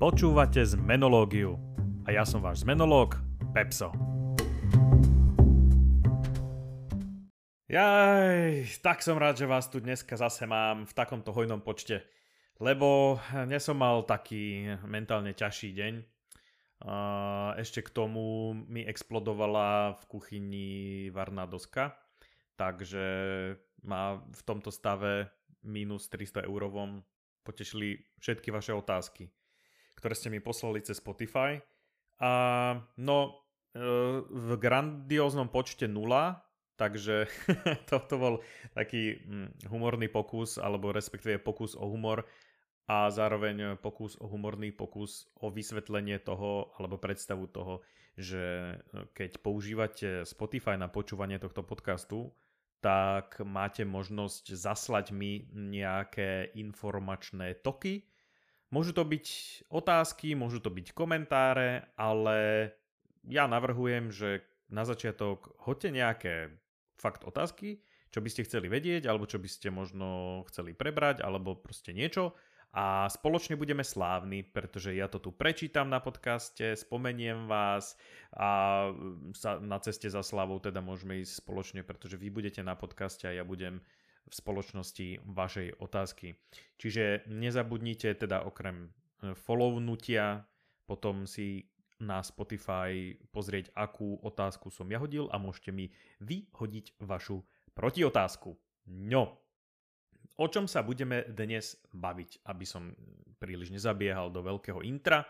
Počúvate zmenológiu. A ja som váš zmenológ, Pepso. Jaj, tak som rád, že vás tu dneska zase mám v takomto hojnom počte. Lebo dnes som mal taký mentálne ťažší deň. Ešte k tomu mi explodovala v kuchyni varná doska. Takže ma v tomto stave minus 300 eurovom potešili všetky vaše otázky, ktoré ste mi poslali cez Spotify. A no, e, v grandióznom počte nula, takže toto bol taký hm, humorný pokus, alebo respektíve pokus o humor a zároveň pokus o humorný pokus o vysvetlenie toho, alebo predstavu toho, že keď používate Spotify na počúvanie tohto podcastu, tak máte možnosť zaslať mi nejaké informačné toky. Môžu to byť otázky, môžu to byť komentáre, ale ja navrhujem, že na začiatok hoďte nejaké fakt otázky, čo by ste chceli vedieť, alebo čo by ste možno chceli prebrať, alebo proste niečo. A spoločne budeme slávni, pretože ja to tu prečítam na podcaste, spomeniem vás a sa na ceste za slávou teda môžeme ísť spoločne, pretože vy budete na podcaste a ja budem v spoločnosti vašej otázky. Čiže nezabudnite teda okrem e, follownutia potom si na Spotify pozrieť, akú otázku som ja hodil a môžete mi vyhodiť vašu protiotázku. No, O čom sa budeme dnes baviť, aby som príliš nezabiehal do veľkého intra.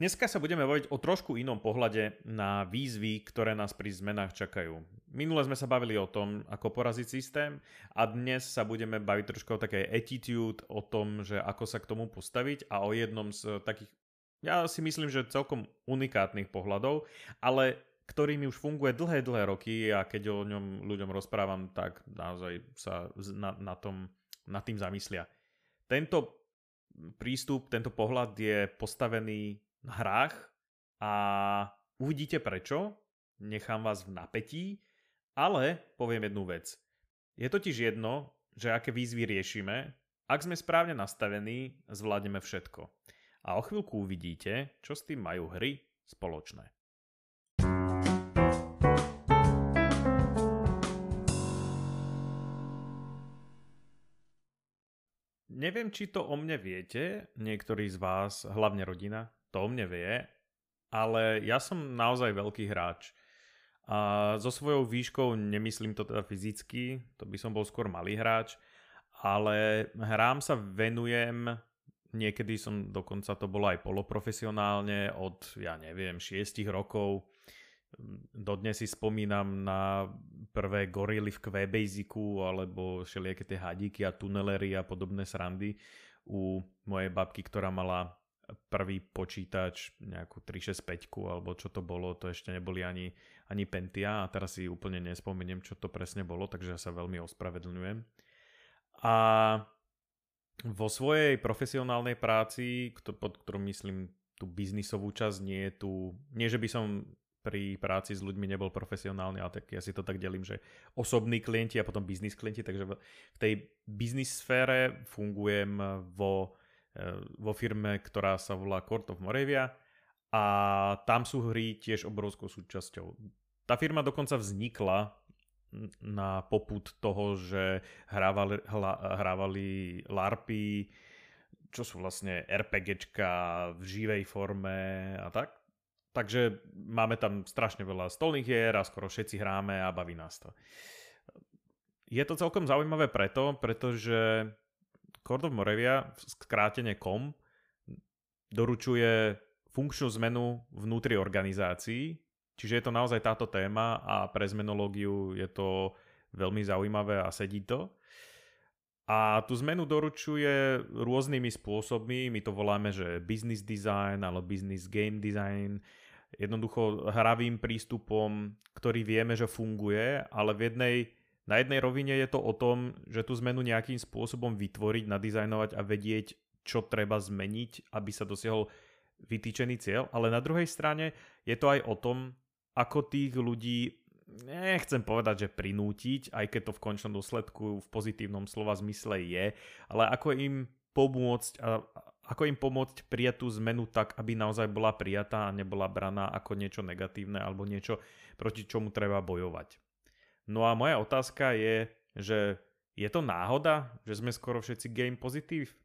Dneska sa budeme baviť o trošku inom pohľade na výzvy, ktoré nás pri zmenách čakajú. Minule sme sa bavili o tom, ako poraziť systém a dnes sa budeme baviť trošku o takej attitude, o tom, že ako sa k tomu postaviť a o jednom z takých, ja si myslím, že celkom unikátnych pohľadov, ale ktorý mi už funguje dlhé, dlhé roky a keď o ňom ľuďom rozprávam, tak naozaj sa na, na tom nad tým zamyslia. Tento prístup, tento pohľad je postavený hrách a uvidíte prečo, nechám vás v napätí, ale poviem jednu vec. Je totiž jedno, že aké výzvy riešime, ak sme správne nastavení, zvládneme všetko. A o chvíľku uvidíte, čo s tým majú hry spoločné. Neviem, či to o mne viete, niektorí z vás, hlavne rodina, to o mne vie, ale ja som naozaj veľký hráč. A so svojou výškou nemyslím to teda fyzicky, to by som bol skôr malý hráč, ale hrám sa venujem, niekedy som dokonca to bolo aj poloprofesionálne od, ja neviem, 6 rokov Dodnes si spomínam na prvé gorily v Quebasicu alebo všelijaké tie hadíky a tunelery a podobné srandy u mojej babky, ktorá mala prvý počítač, nejakú 365 alebo čo to bolo, to ešte neboli ani, ani Pentia a teraz si úplne nespomeniem, čo to presne bolo, takže ja sa veľmi ospravedlňujem. A vo svojej profesionálnej práci, pod ktorou myslím tú biznisovú časť, nie je tu, nie že by som pri práci s ľuďmi nebol profesionálny, ale tak ja si to tak delím, že osobní klienti a potom biznis klienti, takže v tej biznis sfére fungujem vo, vo firme, ktorá sa volá Court of Moravia a tam sú hry tiež obrovskou súčasťou. Tá firma dokonca vznikla na poput toho, že hrávali, hla, hrávali LARPy, čo sú vlastne RPGčka v živej forme a tak. Takže máme tam strašne veľa stolných hier a skoro všetci hráme a baví nás to. Je to celkom zaujímavé preto, pretože Court of Moravia, skrátene COM, doručuje funkčnú zmenu vnútri organizácií, čiže je to naozaj táto téma a pre zmenológiu je to veľmi zaujímavé a sedí to. A tú zmenu doručuje rôznymi spôsobmi, my to voláme, že business design alebo business game design, jednoducho hravým prístupom, ktorý vieme, že funguje, ale v jednej, na jednej rovine je to o tom, že tú zmenu nejakým spôsobom vytvoriť, nadizajnovať a vedieť, čo treba zmeniť, aby sa dosiahol vytýčený cieľ, ale na druhej strane je to aj o tom, ako tých ľudí nechcem povedať, že prinútiť, aj keď to v končnom dôsledku v pozitívnom slova zmysle je, ale ako im pomôcť a, ako im pomôcť prijať tú zmenu tak, aby naozaj bola prijatá a nebola braná ako niečo negatívne alebo niečo, proti čomu treba bojovať. No a moja otázka je, že je to náhoda, že sme skoro všetci game pozitív?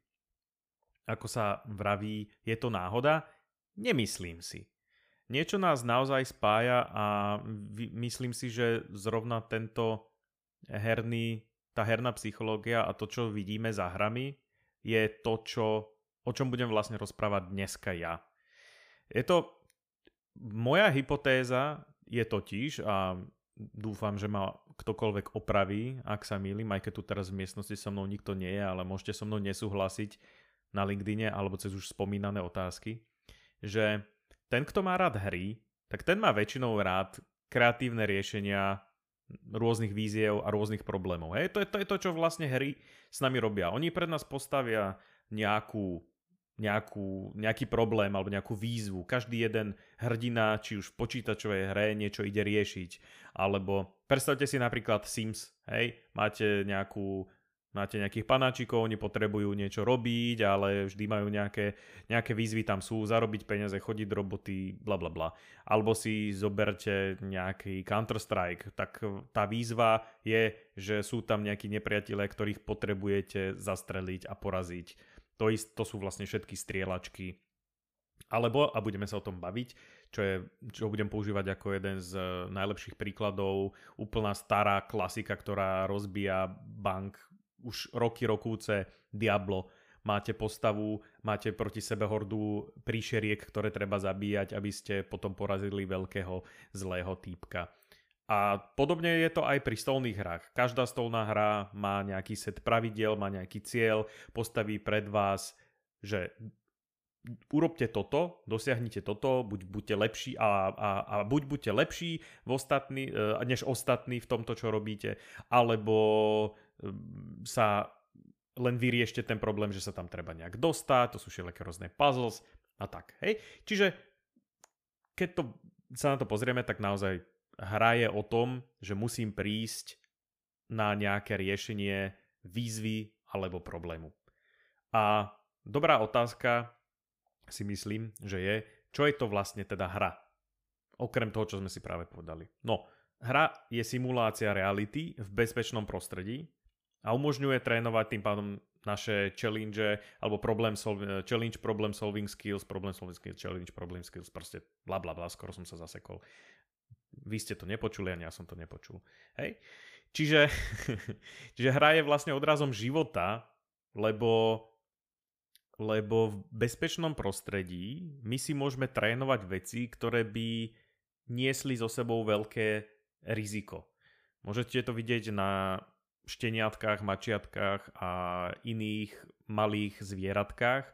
Ako sa vraví, je to náhoda? Nemyslím si. Niečo nás naozaj spája a myslím si, že zrovna tento herný, tá herná psychológia a to, čo vidíme za hrami, je to, čo, o čom budem vlastne rozprávať dneska ja. Je to, moja hypotéza je totiž, a dúfam, že ma ktokoľvek opraví, ak sa mýlim, aj keď tu teraz v miestnosti so mnou nikto nie je, ale môžete so mnou nesúhlasiť na LinkedIne alebo cez už spomínané otázky, že ten, kto má rád hry, tak ten má väčšinou rád kreatívne riešenia rôznych víziev a rôznych problémov. Hej? To, je, to je to, čo vlastne hry s nami robia. Oni pred nás postavia nejakú nejakú, nejaký problém alebo nejakú výzvu. Každý jeden hrdina, či už v počítačovej hre niečo ide riešiť. Alebo predstavte si napríklad Sims, hej, máte nejakú máte nejakých panáčikov, oni potrebujú niečo robiť, ale vždy majú nejaké, nejaké výzvy tam sú, zarobiť peniaze, chodiť roboty, bla bla bla. Alebo si zoberte nejaký Counter-Strike, tak tá výzva je, že sú tam nejakí nepriatelia, ktorých potrebujete zastreliť a poraziť to, ist, to sú vlastne všetky strieľačky. Alebo, a budeme sa o tom baviť, čo, je, čo budem používať ako jeden z eh, najlepších príkladov, úplná stará klasika, ktorá rozbíja bank už roky rokúce Diablo. Máte postavu, máte proti sebe hordu príšeriek, ktoré treba zabíjať, aby ste potom porazili veľkého zlého týpka. A podobne je to aj pri stolných hrách. Každá stolná hra má nejaký set pravidel, má nejaký cieľ, postaví pred vás, že urobte toto, dosiahnite toto, buď buďte lepší a, a, a buď buďte lepší v ostatný, e, než ostatní v tomto, čo robíte, alebo sa len vyriešte ten problém, že sa tam treba nejak dostať, to sú všelijaké rôzne puzzles a tak. Hej? Čiže keď to, sa na to pozrieme, tak naozaj hra je o tom, že musím prísť na nejaké riešenie výzvy alebo problému. A dobrá otázka si myslím, že je, čo je to vlastne teda hra? Okrem toho, čo sme si práve povedali. No, hra je simulácia reality v bezpečnom prostredí a umožňuje trénovať tým pádom naše challenge alebo problem sol- challenge problem solving skills, problem solving skills, challenge problem skills, proste bla bla bla, skoro som sa zasekol. Vy ste to nepočuli, ani ja som to nepočul. Hej? Čiže, čiže hra je vlastne odrazom života, lebo, lebo v bezpečnom prostredí my si môžeme trénovať veci, ktoré by niesli so sebou veľké riziko. Môžete to vidieť na šteniatkách, mačiatkách a iných malých zvieratkách,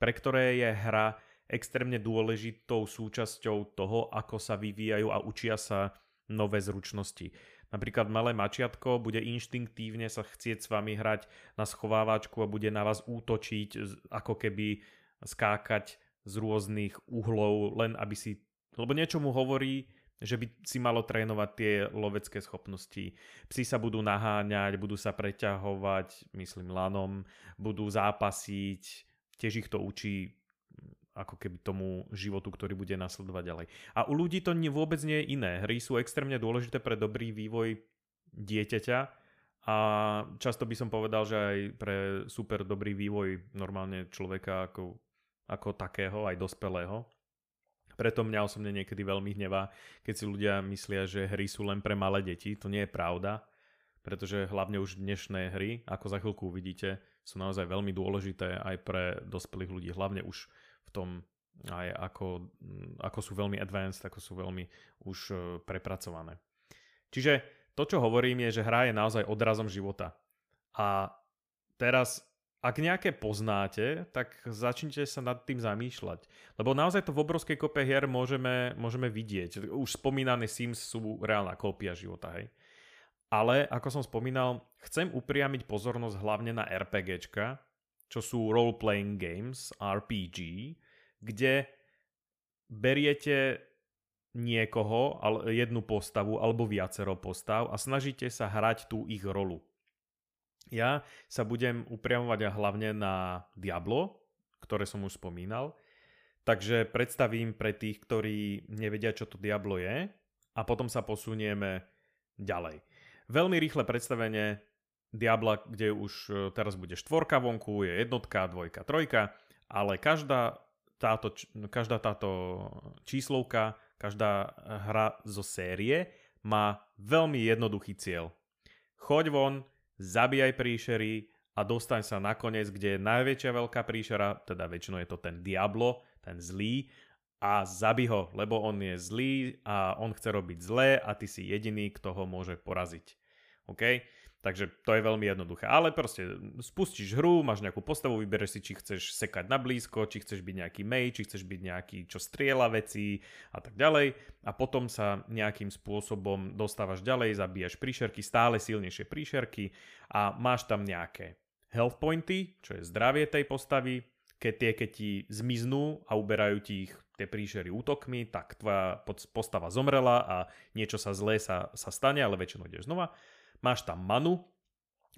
pre ktoré je hra extrémne dôležitou súčasťou toho, ako sa vyvíjajú a učia sa nové zručnosti. Napríklad malé mačiatko bude inštinktívne sa chcieť s vami hrať na schovávačku a bude na vás útočiť, ako keby skákať z rôznych uhlov, len aby si... Lebo niečo mu hovorí, že by si malo trénovať tie lovecké schopnosti. Psi sa budú naháňať, budú sa preťahovať, myslím lanom, budú zápasiť, tiež ich to učí ako keby tomu životu, ktorý bude nasledovať ďalej. A u ľudí to vôbec nie je iné. Hry sú extrémne dôležité pre dobrý vývoj dieťaťa a často by som povedal, že aj pre super dobrý vývoj normálne človeka ako, ako takého, aj dospelého. Preto mňa osobne niekedy veľmi hnevá, keď si ľudia myslia, že hry sú len pre malé deti. To nie je pravda, pretože hlavne už dnešné hry, ako za chvíľku uvidíte, sú naozaj veľmi dôležité aj pre dospelých ľudí. Hlavne už v tom aj ako, ako sú veľmi advanced, ako sú veľmi už e, prepracované. Čiže to, čo hovorím, je, že hra je naozaj odrazom života. A teraz, ak nejaké poznáte, tak začnite sa nad tým zamýšľať. Lebo naozaj to v obrovskej kope hier môžeme, môžeme vidieť. Už spomínané Sims sú reálna kópia života, hej. Ale, ako som spomínal, chcem upriamiť pozornosť hlavne na RPGčka, čo sú role-playing games, RPG, kde beriete niekoho, jednu postavu alebo viacero postav a snažíte sa hrať tú ich rolu. Ja sa budem upriamovať hlavne na Diablo, ktoré som už spomínal. Takže predstavím pre tých, ktorí nevedia, čo to Diablo je a potom sa posunieme ďalej. Veľmi rýchle predstavenie Diabla, kde už e, teraz bude štvorka vonku, je jednotka, dvojka, trojka, ale každá táto, každá táto číslovka, každá hra zo série má veľmi jednoduchý cieľ. Choď von, zabíjaj príšery a dostaň sa nakoniec, kde je najväčšia veľká príšera, teda väčšinou je to ten Diablo, ten zlý, a zabi ho, lebo on je zlý a on chce robiť zlé a ty si jediný, kto ho môže poraziť. OK? Takže to je veľmi jednoduché. Ale proste spustíš hru, máš nejakú postavu, vybereš si, či chceš sekať na blízko, či chceš byť nejaký mej, či chceš byť nejaký, čo strieľa veci a tak ďalej. A potom sa nejakým spôsobom dostávaš ďalej, zabíjaš príšerky, stále silnejšie príšerky a máš tam nejaké health pointy, čo je zdravie tej postavy, keď tie, keď ti zmiznú a uberajú ti ich tie príšery útokmi, tak tvoja postava zomrela a niečo sa zlé sa, sa stane, ale väčšinou ideš znova máš tam manu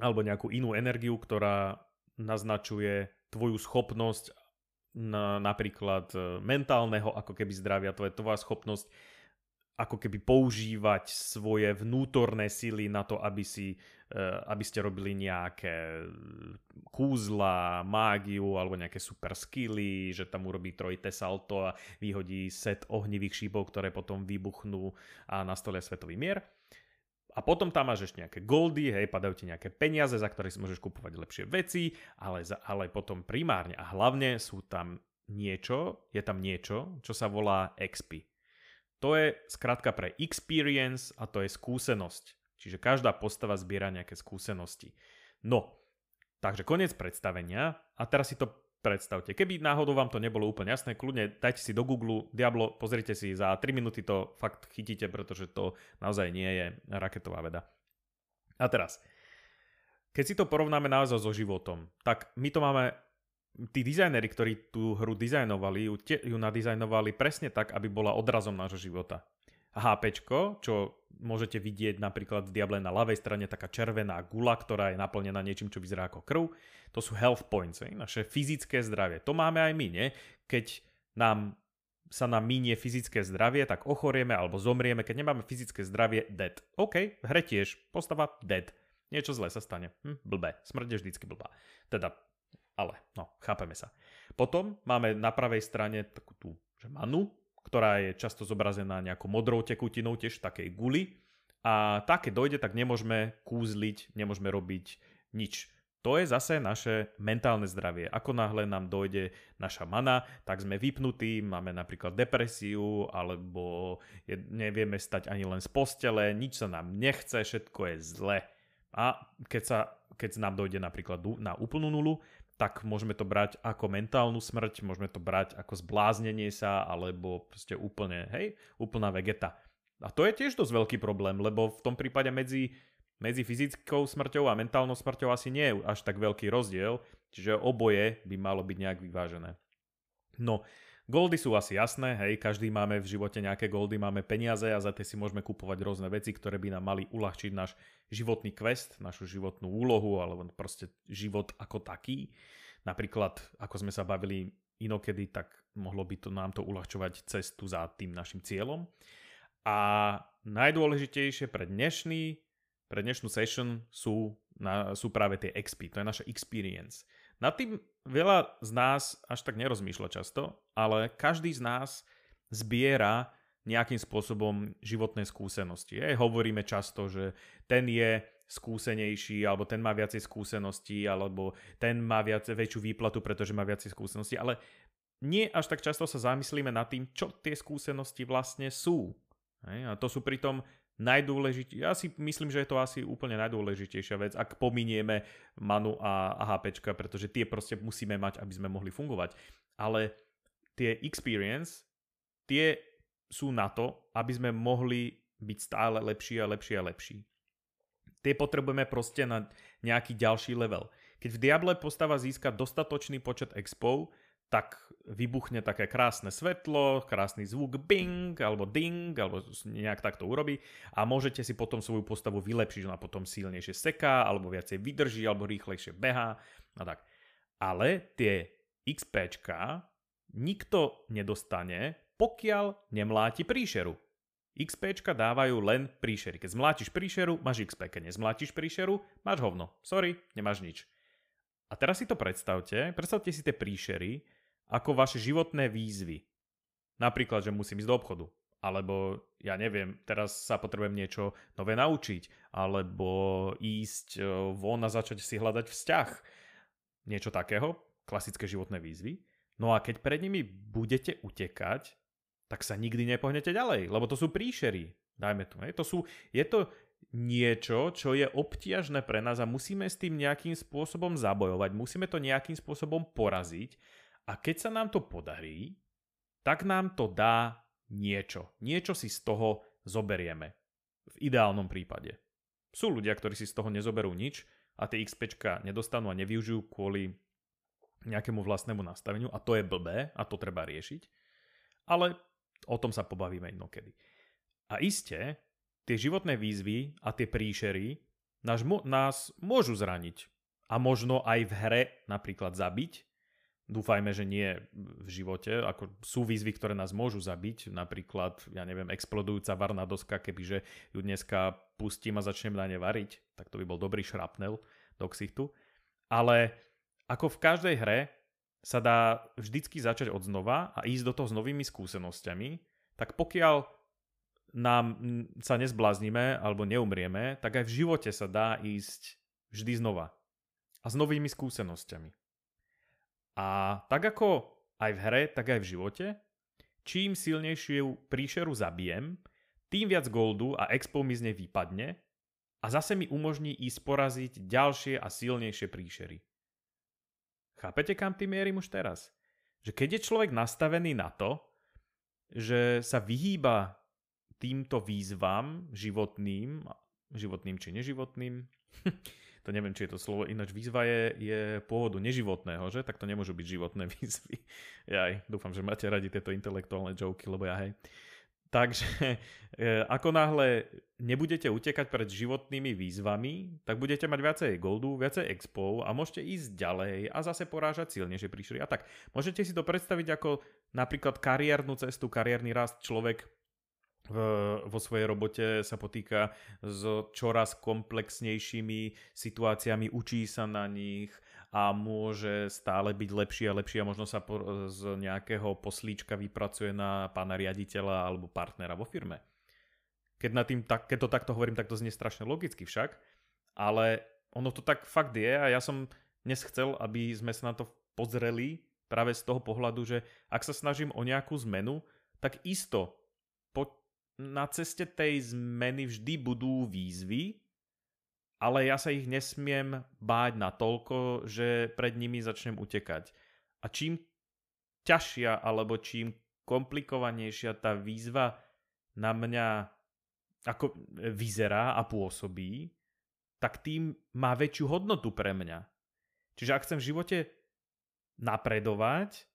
alebo nejakú inú energiu, ktorá naznačuje tvoju schopnosť na, napríklad e, mentálneho ako keby zdravia, to je tvoja schopnosť ako keby používať svoje vnútorné sily na to, aby, si, e, aby ste robili nejaké kúzla, mágiu alebo nejaké super skilly, že tam urobí trojité salto a vyhodí set ohnivých šípov, ktoré potom vybuchnú a nastolia svetový mier. A potom tam máš ešte nejaké goldy, hej, padajú ti nejaké peniaze, za ktoré si môžeš kupovať lepšie veci, ale, za, ale potom primárne a hlavne sú tam niečo, je tam niečo, čo sa volá XP. To je skratka pre experience a to je skúsenosť. Čiže každá postava zbiera nejaké skúsenosti. No, takže koniec predstavenia a teraz si to predstavte. Keby náhodou vám to nebolo úplne jasné, kľudne dajte si do Google Diablo, pozrite si, za 3 minúty to fakt chytíte, pretože to naozaj nie je raketová veda. A teraz, keď si to porovnáme naozaj so životom, tak my to máme, tí dizajneri, ktorí tú hru dizajnovali, ju, ju nadizajnovali presne tak, aby bola odrazom nášho života. HP, čo môžete vidieť napríklad v Diable na ľavej strane taká červená gula, ktorá je naplnená niečím, čo vyzerá ako krv. To sú health points, naše fyzické zdravie. To máme aj my, nie? Keď nám sa nám minie fyzické zdravie, tak ochorieme alebo zomrieme. Keď nemáme fyzické zdravie, dead. OK, hre tiež, postava dead. Niečo zlé sa stane. Hm, blbé. Smrť vždycky blbá. Teda, ale, no, chápeme sa. Potom máme na pravej strane takú tú že manu, ktorá je často zobrazená nejakou modrou tekutinou, tiež v takej guli. A tak, keď dojde, tak nemôžeme kúzliť, nemôžeme robiť nič. To je zase naše mentálne zdravie. Ako náhle nám dojde naša mana, tak sme vypnutí, máme napríklad depresiu, alebo je, nevieme stať ani len z postele, nič sa nám nechce, všetko je zle. A keď, sa, keď nám dojde napríklad na úplnú nulu, tak môžeme to brať ako mentálnu smrť, môžeme to brať ako zbláznenie sa, alebo proste úplne, hej, úplná vegeta. A to je tiež dosť veľký problém, lebo v tom prípade medzi, medzi fyzickou smrťou a mentálnou smrťou asi nie je až tak veľký rozdiel, čiže oboje by malo byť nejak vyvážené. No, Goldy sú asi jasné, hej, každý máme v živote nejaké goldy, máme peniaze a za tie si môžeme kupovať rôzne veci, ktoré by nám mali uľahčiť náš životný quest, našu životnú úlohu alebo proste život ako taký. Napríklad, ako sme sa bavili inokedy, tak mohlo by to nám to uľahčovať cestu za tým našim cieľom. A najdôležitejšie pre dnešný, pre dnešnú session sú, na, sú práve tie XP, to je naša experience. Nad tým veľa z nás až tak nerozmýšľa často, ale každý z nás zbiera nejakým spôsobom životné skúsenosti. Ej, hovoríme často, že ten je skúsenejší, alebo ten má viacej skúseností, alebo ten má viac, väčšiu výplatu, pretože má viacej skúseností, ale nie až tak často sa zamyslíme nad tým, čo tie skúsenosti vlastne sú. A to sú pritom najdôležitejšie, ja si myslím, že je to asi úplne najdôležitejšia vec, ak pominieme Manu a, a HPčka, pretože tie proste musíme mať, aby sme mohli fungovať. Ale tie experience, tie sú na to, aby sme mohli byť stále lepší a lepší a lepší. Tie potrebujeme proste na nejaký ďalší level. Keď v Diable postava získa dostatočný počet expov, tak vybuchne také krásne svetlo, krásny zvuk bing alebo ding, alebo nejak takto urobí a môžete si potom svoju postavu vylepšiť, ona potom silnejšie seká, alebo viacej vydrží, alebo rýchlejšie behá a tak. Ale tie XPčka nikto nedostane, pokiaľ nemláti príšeru. XPčka dávajú len príšery. Keď zmlátiš príšeru, máš XP. Keď nezmlátiš príšeru, máš hovno. Sorry, nemáš nič. A teraz si to predstavte, predstavte si tie príšery ako vaše životné výzvy. Napríklad, že musím ísť do obchodu. Alebo, ja neviem, teraz sa potrebujem niečo nové naučiť. Alebo ísť e, von a začať si hľadať vzťah. Niečo takého. Klasické životné výzvy. No a keď pred nimi budete utekať, tak sa nikdy nepohnete ďalej, lebo to sú príšery. Dajme tu. To sú, je to niečo, čo je obtiažné pre nás a musíme s tým nejakým spôsobom zabojovať, musíme to nejakým spôsobom poraziť a keď sa nám to podarí, tak nám to dá niečo. Niečo si z toho zoberieme. V ideálnom prípade. Sú ľudia, ktorí si z toho nezoberú nič a tie XP nedostanú a nevyužijú kvôli nejakému vlastnému nastaveniu a to je blbé a to treba riešiť. Ale O tom sa pobavíme inokedy. A iste, tie životné výzvy a tie príšery nás, nás môžu zraniť. A možno aj v hre napríklad zabiť. Dúfajme, že nie v živote. Ako sú výzvy, ktoré nás môžu zabiť. Napríklad, ja neviem, explodujúca varná doska, kebyže ju dneska pustím a začnem na ne variť, tak to by bol dobrý šrapnel do ksichtu. Ale ako v každej hre sa dá vždycky začať od znova a ísť do toho s novými skúsenosťami, tak pokiaľ nám sa nezbláznime alebo neumrieme, tak aj v živote sa dá ísť vždy znova. A s novými skúsenosťami. A tak ako aj v hre, tak aj v živote, čím silnejšiu príšeru zabijem, tým viac goldu a expo mi z nej vypadne a zase mi umožní ísť poraziť ďalšie a silnejšie príšery. Chápete, kam tým mierim už teraz? Že keď je človek nastavený na to, že sa vyhýba týmto výzvam životným, životným či neživotným, to neviem, či je to slovo, ináč výzva je, je pôvodu neživotného, že? Tak to nemôžu byť životné výzvy. Jaj, dúfam, že máte radi tieto intelektuálne joky, lebo ja hej. Takže e, ako náhle nebudete utekať pred životnými výzvami, tak budete mať viacej goldu, viacej expo a môžete ísť ďalej a zase porážať silnejšie príšery. A tak, môžete si to predstaviť ako napríklad kariérnu cestu, kariérny rast človek v, vo svojej robote sa potýka s čoraz komplexnejšími situáciami, učí sa na nich, a môže stále byť lepší a lepší a možno sa po, z nejakého poslíčka vypracuje na pána riaditeľa alebo partnera vo firme. Keď, na tým, tak, keď to takto hovorím, tak to znie strašne logicky však, ale ono to tak fakt je a ja som dnes chcel, aby sme sa na to pozreli práve z toho pohľadu, že ak sa snažím o nejakú zmenu, tak isto na ceste tej zmeny vždy budú výzvy, ale ja sa ich nesmiem báť na toľko, že pred nimi začnem utekať. A čím ťažšia alebo čím komplikovanejšia tá výzva na mňa ako vyzerá a pôsobí, tak tým má väčšiu hodnotu pre mňa. Čiže ak chcem v živote napredovať,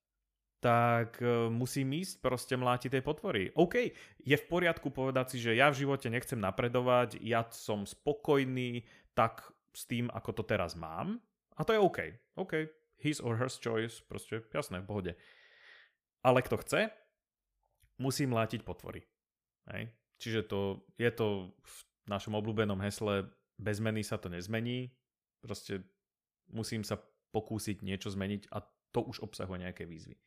tak e, musím ísť proste mlátiť tej potvory. OK, je v poriadku povedať si, že ja v živote nechcem napredovať, ja som spokojný tak s tým, ako to teraz mám a to je OK. OK, his or her choice, proste jasné, v pohode. Ale kto chce, musí mlátiť potvory. Hej. Čiže to, je to v našom obľúbenom hesle bez zmeny sa to nezmení, proste musím sa pokúsiť niečo zmeniť a to už obsahuje nejaké výzvy.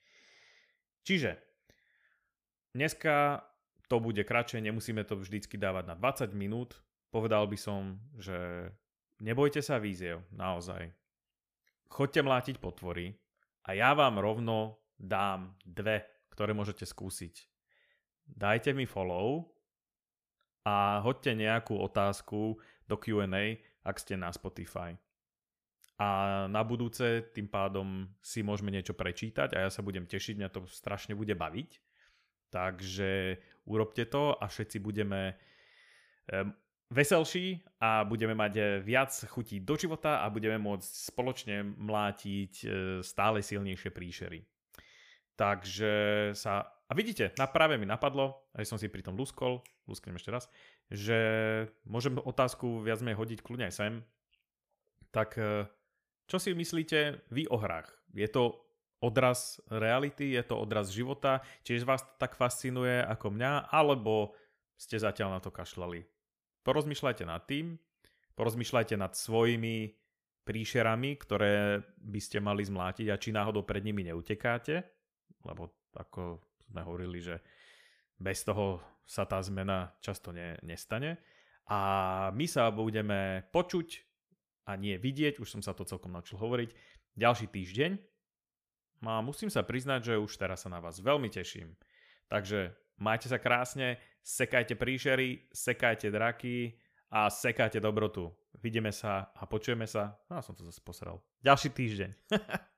Čiže dneska to bude kratšie, nemusíme to vždycky dávať na 20 minút. Povedal by som, že nebojte sa víziev, naozaj. Choďte mlátiť potvory a ja vám rovno dám dve, ktoré môžete skúsiť. Dajte mi follow a hoďte nejakú otázku do Q&A, ak ste na Spotify a na budúce tým pádom si môžeme niečo prečítať a ja sa budem tešiť, mňa to strašne bude baviť. Takže urobte to a všetci budeme veselší a budeme mať viac chutí do života a budeme môcť spoločne mlátiť e, stále silnejšie príšery. Takže sa... A vidíte, na práve mi napadlo, aj som si pri tom luskol, lusknem ešte raz, že môžem otázku viac menej hodiť kľudne aj sem. Tak e, čo si myslíte vy o hrách? Je to odraz reality, je to odraz života, čiže vás to tak fascinuje ako mňa, alebo ste zatiaľ na to kašľali. Porozmýšľajte nad tým, porozmýšľajte nad svojimi príšerami, ktoré by ste mali zmlátiť a či náhodou pred nimi neutekáte, lebo ako sme hovorili, že bez toho sa tá zmena často ne, nestane. A my sa budeme počuť a nie vidieť, už som sa to celkom naučil hovoriť, ďalší týždeň. A musím sa priznať, že už teraz sa na vás veľmi teším. Takže majte sa krásne, sekajte príšery, sekajte draky a sekajte dobrotu. Vidíme sa a počujeme sa. No, som to zase posral. Ďalší týždeň.